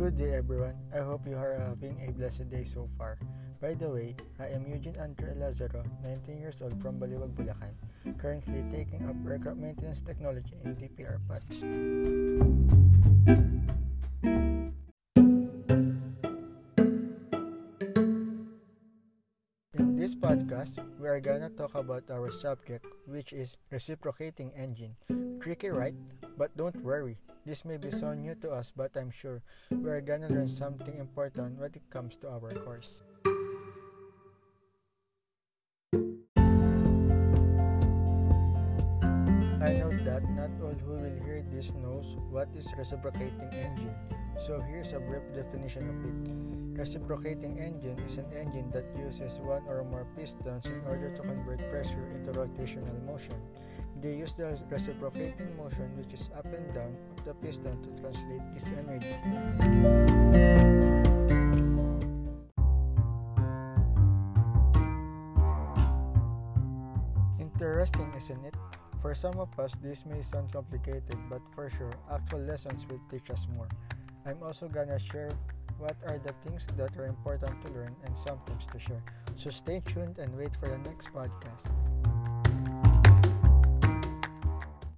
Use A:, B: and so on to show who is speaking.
A: Good day, everyone. I hope you are uh, having a blessed day so far. By the way, I am Eugene Andre Lazaro, 19 years old from Baliwag, Bulacan, currently taking up aircraft maintenance technology in DPR PATS. In this podcast, we are gonna talk about our subject, which is reciprocating engine. Tricky, right? But don't worry, this may be so new to us, but I'm sure we are gonna learn something important when it comes to our course. I know that not all who will hear this knows what is reciprocating engine. So here's a brief definition of it. Reciprocating engine is an engine that uses one or more pistons in order to convert pressure into rotational motion. They use the reciprocating motion which is up and down of the piston to translate this energy. Interesting, isn't it? For some of us, this may sound complicated, but for sure, actual lessons will teach us more. I'm also gonna share what are the things that are important to learn and some tips to share. So stay tuned and wait for the next podcast.